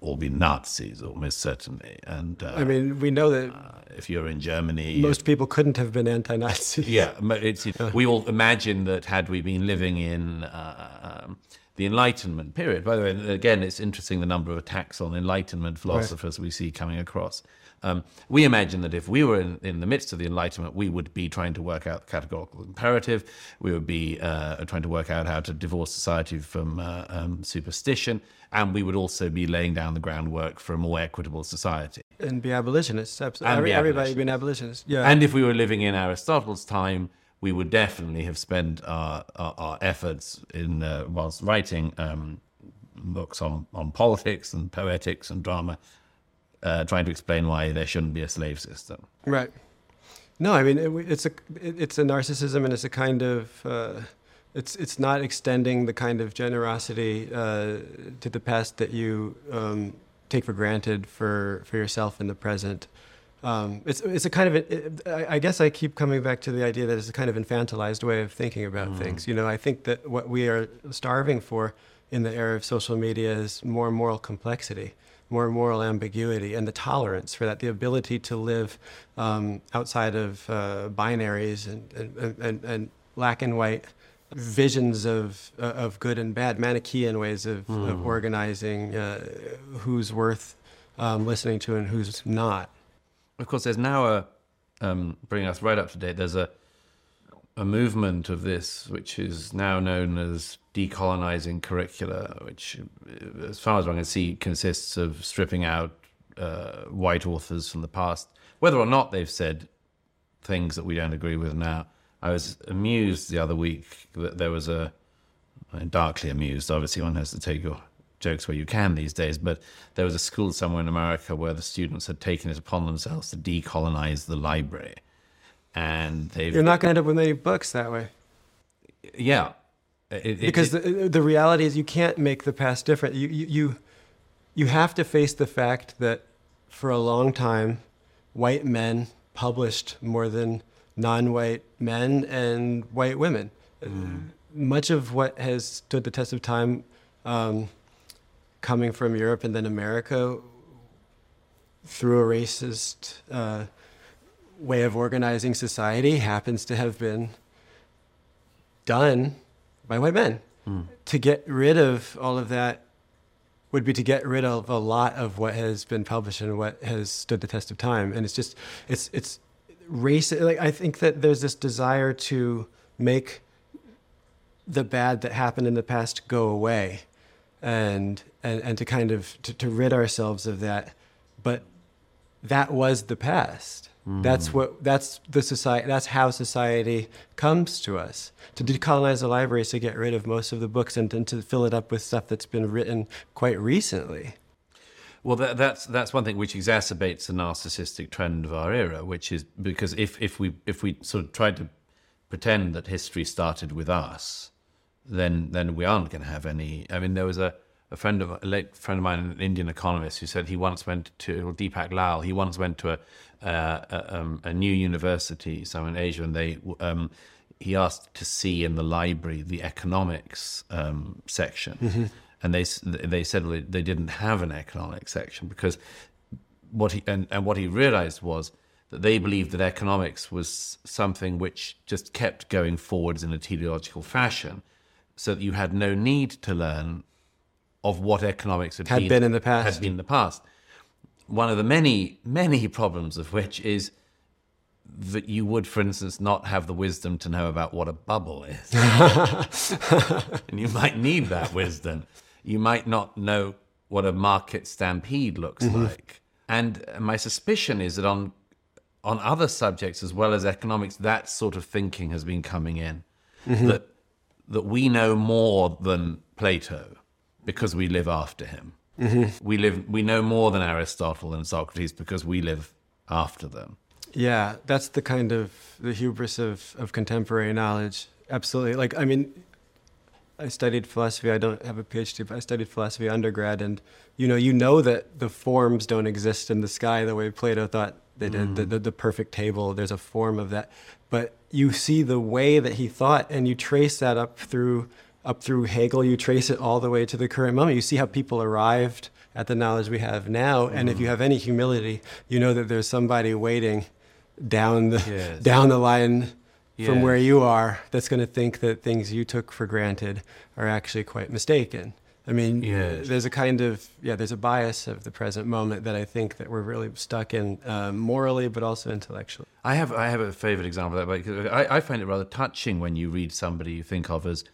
all been Nazis, almost certainly. And uh, I mean, we know that if you're in Germany, most people couldn't have been anti-Nazi. yeah, it's, we all imagine that had we been living in uh, um, the Enlightenment period. By the way, again, it's interesting the number of attacks on Enlightenment philosophers we see coming across. Um, we imagine that if we were in, in the midst of the Enlightenment, we would be trying to work out the categorical imperative. We would be uh, trying to work out how to divorce society from uh, um, superstition, and we would also be laying down the groundwork for a more equitable society. and be abolitionists. Absolutely. And be Every, everybody abolitionists. been abolitionists. Yeah. And if we were living in Aristotle's time, we would definitely have spent our, our, our efforts in uh, whilst writing um, books on, on politics and poetics and drama, uh, trying to explain why there shouldn't be a slave system. Right. No, I mean it, it's a it's a narcissism, and it's a kind of uh, it's it's not extending the kind of generosity uh, to the past that you um, take for granted for for yourself in the present. Um, it's it's a kind of it, I guess I keep coming back to the idea that it's a kind of infantilized way of thinking about mm. things. You know, I think that what we are starving for in the era of social media is more moral complexity more moral ambiguity and the tolerance for that, the ability to live um, outside of uh, binaries and, and, and, and, black and white visions of, uh, of good and bad, Manichaean ways of, mm. of organizing uh, who's worth um, listening to and who's not. Of course, there's now a, um, bringing us right up to date, there's a, a movement of this, which is now known as decolonizing curricula, which, as far as I can see, consists of stripping out uh, white authors from the past, whether or not they've said things that we don't agree with now. I was amused the other week that there was a, darkly amused, obviously, one has to take your jokes where you can these days, but there was a school somewhere in America where the students had taken it upon themselves to decolonize the library. And they've. You're not going to end up with any books that way. Yeah, it, because it, the, the reality is you can't make the past different. You, you, you, you have to face the fact that for a long time, white men published more than non-white men and white women. Mm. Much of what has stood the test of time, um, coming from Europe and then America, through a racist uh, way of organizing society, happens to have been done by white men. Mm. To get rid of all of that would be to get rid of a lot of what has been published and what has stood the test of time. And it's just, it's, it's race. Like, I think that there's this desire to make the bad that happened in the past go away and, and, and to kind of, to, to rid ourselves of that. But that was the past. That's what that's the society that's how society comes to us. To decolonize the library is to get rid of most of the books and, and to fill it up with stuff that's been written quite recently. Well, that, that's that's one thing which exacerbates the narcissistic trend of our era, which is because if, if we if we sort of tried to pretend that history started with us, then then we aren't going to have any. I mean, there was a a friend of a late friend of mine, an Indian economist, who said he once went to Deepak Lal. He once went to a uh, a, um, a, new university somewhere in Asia, and they um, he asked to see in the library the economics um, section, mm-hmm. and they they said well, they didn't have an economics section because what he and, and what he realized was that they believed that economics was something which just kept going forwards in a teleological fashion, so that you had no need to learn of what economics had, had been, been, in the past. Had been in the past. One of the many, many problems of which is that you would, for instance, not have the wisdom to know about what a bubble is. and you might need that wisdom. You might not know what a market stampede looks mm-hmm. like. And my suspicion is that on on other subjects as well as economics, that sort of thinking has been coming in. Mm-hmm. That that we know more than Plato because we live after him. Mm-hmm. We live. We know more than Aristotle and Socrates because we live after them. Yeah, that's the kind of the hubris of, of contemporary knowledge. Absolutely. Like, I mean, I studied philosophy. I don't have a PhD, but I studied philosophy undergrad, and you know, you know that the forms don't exist in the sky the way Plato thought they did. Mm. The, the, the perfect table. There's a form of that, but you see the way that he thought, and you trace that up through up through Hegel, you trace it all the way to the current moment. You see how people arrived at the knowledge we have now, and if you mm-hmm. have any humility, you know that there's somebody waiting down the yes. down the line yes. from where you are that's going to think that things you took for granted are actually quite mistaken. I mean, yes. there's a kind of yeah, there's a bias of the present moment that I think that we're really stuck in um, morally, but also intellectually. I have I have a favorite example of that because I, I find it rather touching when you read somebody you think of as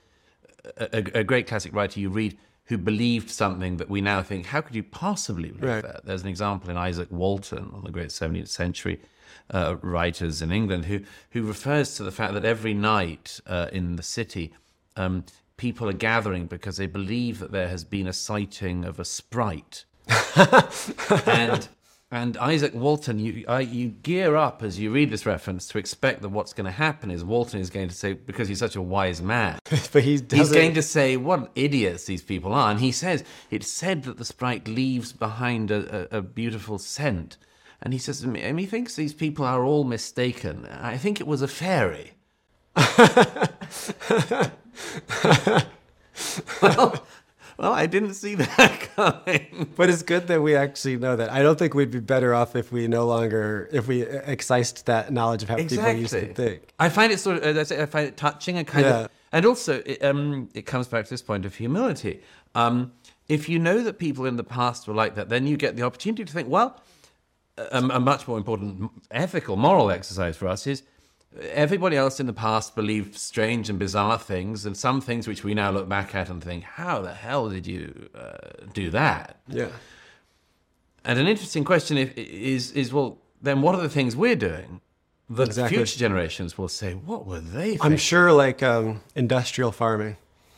a, a, great classic writer, you read who believed something that we now think, how could you possibly believe Right. that? There's an example in Izaak Walton, one of the great 17th century uh, writers in England, who, who refers to the fact that every night uh, in the city, um, people are gathering because they believe that there has been a sighting of a sprite. and and Izaak Walton, you I, you gear up as you read this reference to expect that what's going to happen is Walton is going to say because he's such a wise man. but he He's going to say what idiots these people are, and he says it's said that the sprite leaves behind a, a, a beautiful scent, and he says and he thinks these people are all mistaken. I think it was a fairy. well, well, I didn't see that coming. But it's good that we actually know that. I don't think we'd be better off if we no longer, if we excised that knowledge of how people used to think. I find it sort of, I I find it touching and kind Yeah. of, and also it, um, it comes back to this point of humility. Um, if you know that people in the past were like that, then you get the opportunity to think, well, a, a much more important ethical, moral exercise for us is everybody else in the past believed strange and bizarre things, and some things which we now look back at and think, how the hell did you uh, do that? Yeah. And an interesting question if, is is well, then what are the things we're doing that Exactly. future generations will say, what were they? I'm sure, like um, industrial farming.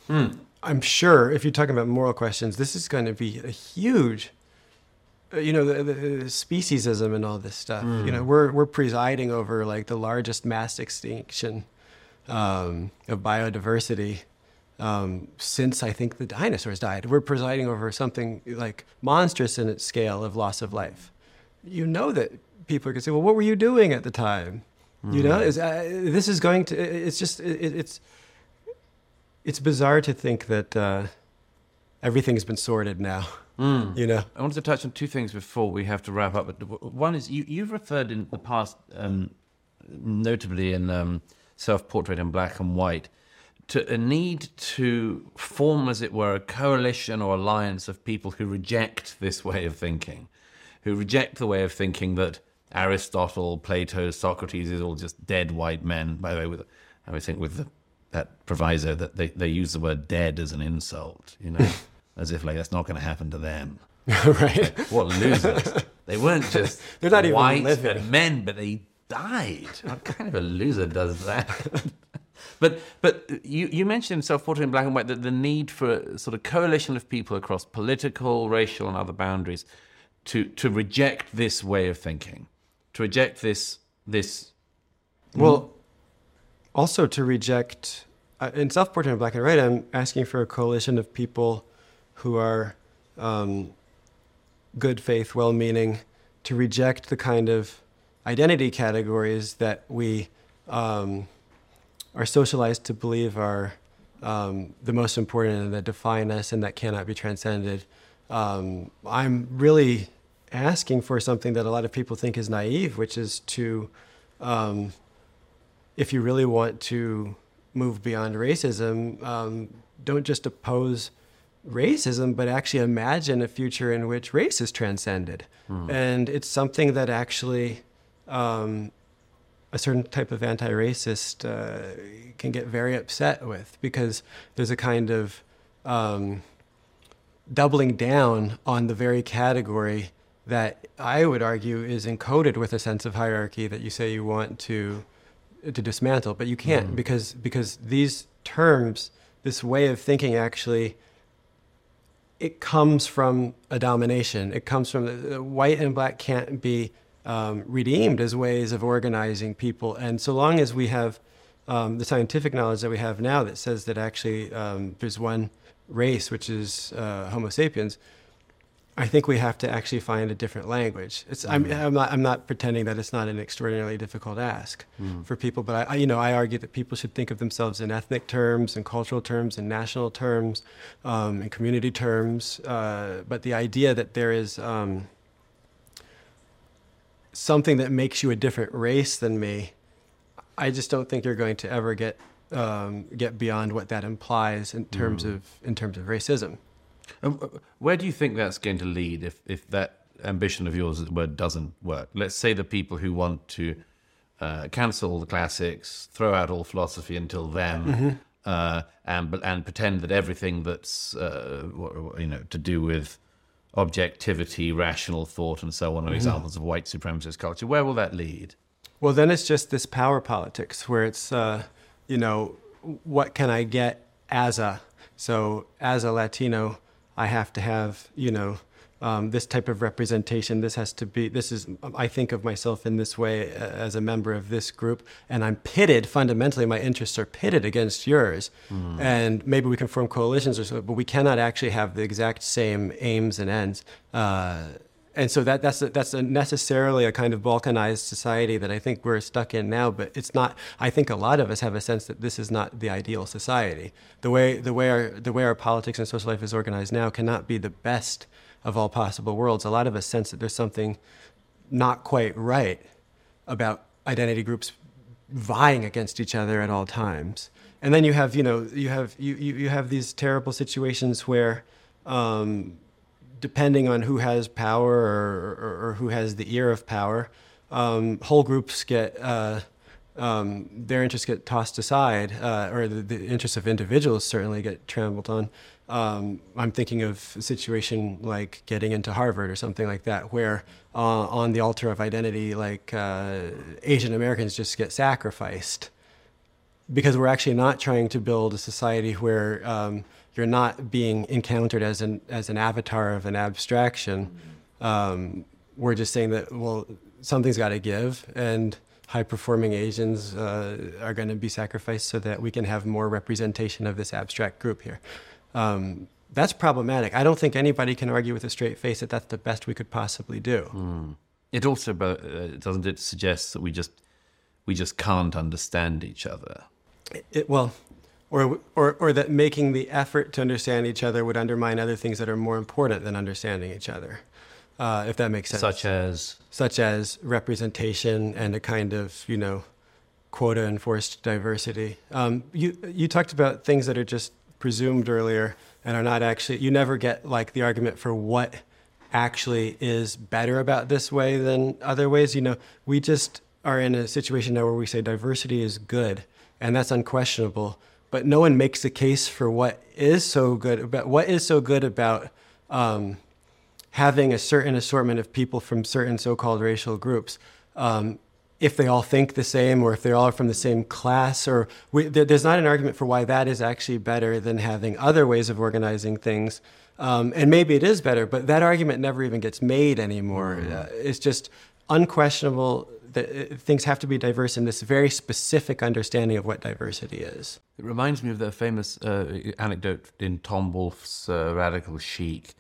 I'm sure, if you're talking about moral questions, this is going to be a huge, you know, the, the, speciesism and all this stuff. You know, we're we're presiding over like the largest mass extinction um, of biodiversity um, since I think the dinosaurs died. We're presiding over something like monstrous in its scale of loss of life. You know that people are going to say, "Well, what were you doing at the time?" You know, is uh, this is going to? It's just it, it's it's bizarre to think that uh, everything's been sorted now. You know, I wanted to touch on two things before we have to wrap up. One is you, you've referred in the past, um, notably in um, Self Portrait in Black and White, to a need to form, as it were, a coalition or alliance of people who reject this way of thinking, who reject the way of thinking that Aristotle, Plato, Socrates is all just dead white men. By the way, with I would think with the, that proviso that they, they use the word dead as an insult, you know, as if like that's not going to happen to them. right? What losers! they weren't just They're not even white living. men, but they died. What kind of a loser does that? but but you you mentioned self-portrait in black and white that the need for a sort of coalition of people across political, racial, and other boundaries to to reject this way of thinking, to reject this this. Well, also to reject uh, in self-portrait in black and white, I'm asking for a coalition of people who are um, good faith, well-meaning, to reject the kind of identity categories that we um, are socialized to believe are um, the most important and that define us and that cannot be transcended. Um, I'm really asking for something that a lot of people think is naive, which is to um, if you really want to move beyond racism, um, don't just oppose racism, but actually imagine a future in which race is transcended. And it's something that actually um, a certain type of anti racist uh, can get very upset with because there's a kind of um, doubling down on the very category that I would argue is encoded with a sense of hierarchy that you say you want to to dismantle, but you can't because because these terms, this way of thinking, actually, it comes from a domination. It comes from the, the white and black can't be um, redeemed as ways of organizing people, and so long as we have um, the scientific knowledge that we have now that says that actually um, there's one race, which is uh, Homo sapiens, I think we have to actually find a different language. It's, I'm, I'm, not, I'm not pretending that it's not an extraordinarily difficult ask for people, but I, you know, I argue that people should think of themselves in ethnic terms, and cultural terms, and national terms, um, and community terms. Uh, but the idea that there is um, something that makes you a different race than me, I just don't think you're going to ever get um, get beyond what that implies in terms of in terms of racism. Uh, Where do you think that's going to lead if, if that ambition of yours, it were, doesn't work? Let's say the people who want to uh, cancel the classics, throw out all philosophy until then, uh, and and pretend that everything that's uh, you know to do with objectivity, rational thought, and so on are mm-hmm. examples of white supremacist culture. Where will that lead? Well, then it's just this power politics where it's uh, you know what can I get as a so as a Latino, I have to have you know um, this type of representation. This has to be, this is, I think of myself in this way uh, as a member of this group, and I'm pitted, fundamentally, my interests are pitted against yours. Mm. And maybe we can form coalitions or so, but we cannot actually have the exact same aims and ends. Uh, and so that that's a, that's a necessarily a kind of balkanized society that I think we're stuck in now. But it's not. I think a lot of us have a sense that this is not the ideal society. The way the way our the way our politics and social life is organized now cannot be the best of all possible worlds, a lot of us sense that there's something not quite right about identity groups vying against each other at all times. And then you have, you know, you have you, you, you have these terrible situations where um, depending on who has power or, or, or, who has the ear of power, um, whole groups get uh, um, their interests get tossed aside, uh, or the, the, interests of individuals certainly get trampled on. Um, I'm thinking of a situation like getting into Harvard or something like that, where uh, on the altar of identity, like uh, Asian Americans just get sacrificed because we're actually not trying to build a society where um, you're not being encountered as an as an avatar of an abstraction. Um, we're just saying that well, something's got to give, and high performing Asians uh, are going to be sacrificed so that we can have more representation of this abstract group here um, that's problematic. I don't think anybody can argue with a straight face that that's the best we could possibly do. Mm. It also uh, doesn't it suggest that we just we just can't understand each other. It, it, well, or, or or that making the effort to understand each other would undermine other things that are more important than understanding each other. Uh, if that makes sense. Such as such as representation and a kind of you know quota enforced diversity. Um, you you talked about things that are just presumed earlier and are not actually, you never get like the argument for what actually is better about this way than other ways. You know, we just are in a situation now where we say diversity is good, and that's unquestionable. But no one makes a case for what is so good about what is so good about um, having a certain assortment of people from certain so-called racial groups. Um, if they all think the same or if they're all from the same class or we, there, there's not an argument for why that is actually better than having other ways of organizing things um, and maybe it is better but that argument never even gets made anymore mm-hmm. uh, it's just unquestionable that things have to be diverse in this very specific understanding of what diversity is it reminds me of the famous uh, anecdote in tom wolfe's uh, radical chic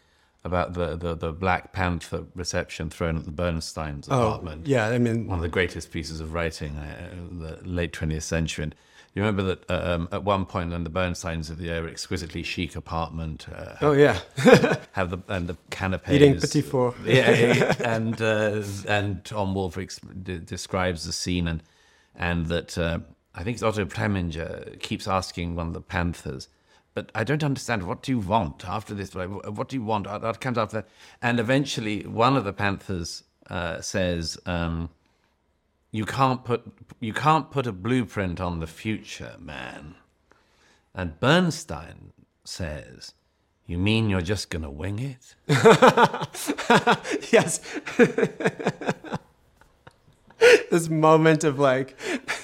about the, the, the Black Panther reception thrown at the Bernstein's apartment. oh, apartment. Yeah, I mean, one of the greatest pieces of writing uh, the late 20th century. And you remember that um, at one point, when the Bernsteins of the exquisitely chic apartment. Uh, oh yeah, have the and the canapes eating petit four. yeah, and uh, and Tom Wolfe ex- d- describes the scene and and that uh, I think it's Otto Preminger keeps asking one of the Panthers but I don't understand. What do you want after this? What do you want? That comes after that. And eventually, one of the Panthers uh, says, um, "You can't put you can't put a blueprint on the future, man." And Bernstein says, "You mean you're just gonna wing it?" yes. this moment of like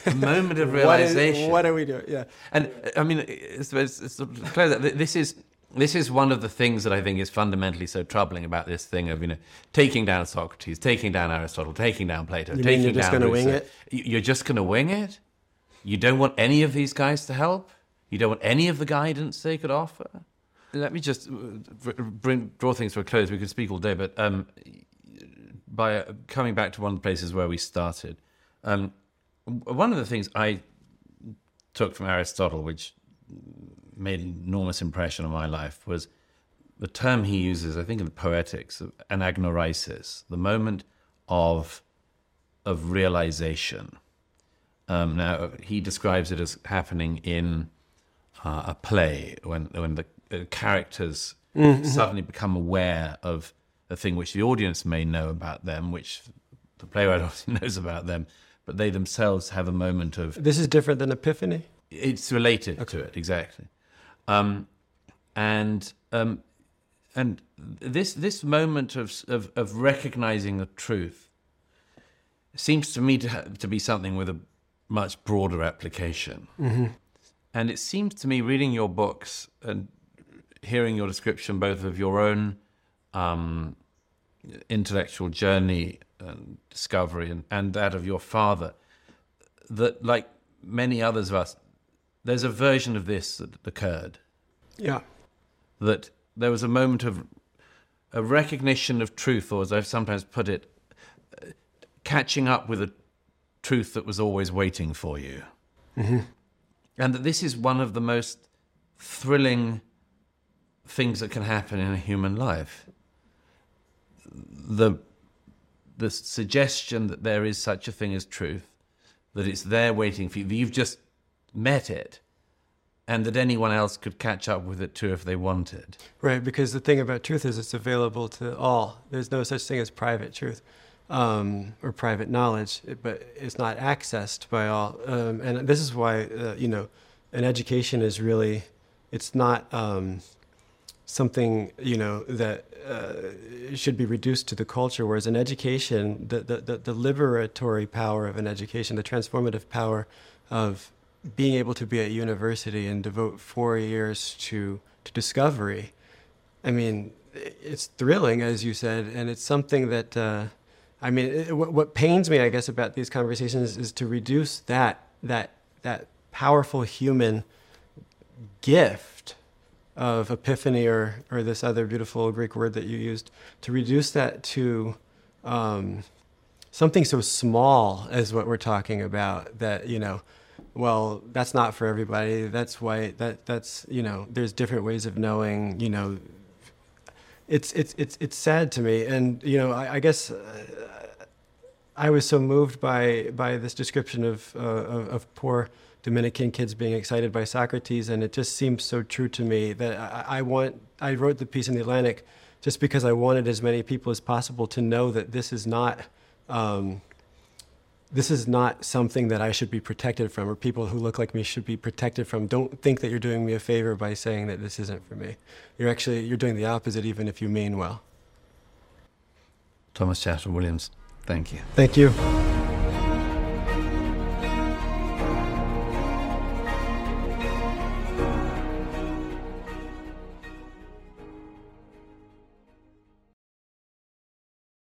a moment of realization. What, is, what, are we doing? Yeah, and I mean, it's, it's, it's clear that this is this is one of the things that I think is fundamentally so troubling about this thing of you know taking down Socrates, taking down Aristotle, taking down Plato, you taking you're just down. Going to wing it? You're just going to wing it. You don't want any of these guys to help. You don't want any of the guidance they could offer. Let me just uh, bring, draw things to a close. We could speak all day, but um, by uh, coming back to one of the places where we started, um, one of the things I took from Aristotle, which made an enormous impression on my life, was the term he uses, I think, in the Poetics, anagnorisis, the moment of of realization. Um, now he describes it as happening in uh, a play when when the, characters mm-hmm. suddenly become aware of a thing which the audience may know about them, which the playwright obviously knows about them, but they themselves have a moment of. This is different than Epiphany? It's related okay. to it exactly, um, and um, and this this moment of, of, of recognizing the truth seems to me to to be something with a much broader application. Mm-hmm. And it seems to me, reading your books and hearing your description both of your own um, intellectual journey and discovery and, and that of your father, that like many others of us, there's a version of this that occurred. Yeah. That there was a moment of a recognition of truth, or as I've sometimes put it, catching up with a truth that was always waiting for you. Mm-hmm. And that this is one of the most thrilling things that can happen in a human life. The, the suggestion that there is such a thing as truth, that it's there waiting for you, that you've just met it, and that anyone else could catch up with it too if they wanted. Right, because the thing about truth is it's available to all. There's no such thing as private truth um, or private knowledge, but it's not accessed by all. Um, and this is why, uh, you know, an education is really, it's not um, something, you know, that uh, should be reduced to the culture, whereas an education, the, the, the, the liberatory power of an education, the transformative power of being able to be at university and devote four years to, to discovery, I mean, it's thrilling, as you said, and it's something that uh, I mean, it, what, what pains me, I guess, about these conversations is to reduce that that that powerful human gift of epiphany or or this other beautiful Greek word that you used to reduce that to um, something so small as what we're talking about that you know well that's not for everybody that's why that that's you know there's different ways of knowing you know it's it's it's it's sad to me, and you know, I, I guess uh, I was so moved by by this description of, uh, of, of poor Dominican kids being excited by Socrates, and it just seems so true to me that I, I want. I wrote the piece in the Atlantic just because I wanted as many people as possible to know that this is not. Um, this is not something that I should be protected from, or people who look like me should be protected from. Don't think that you're doing me a favor by saying that this isn't for me. You're actually you're doing the opposite, even if you mean well. Thomas Chatterton Williams, thank you. Thank you.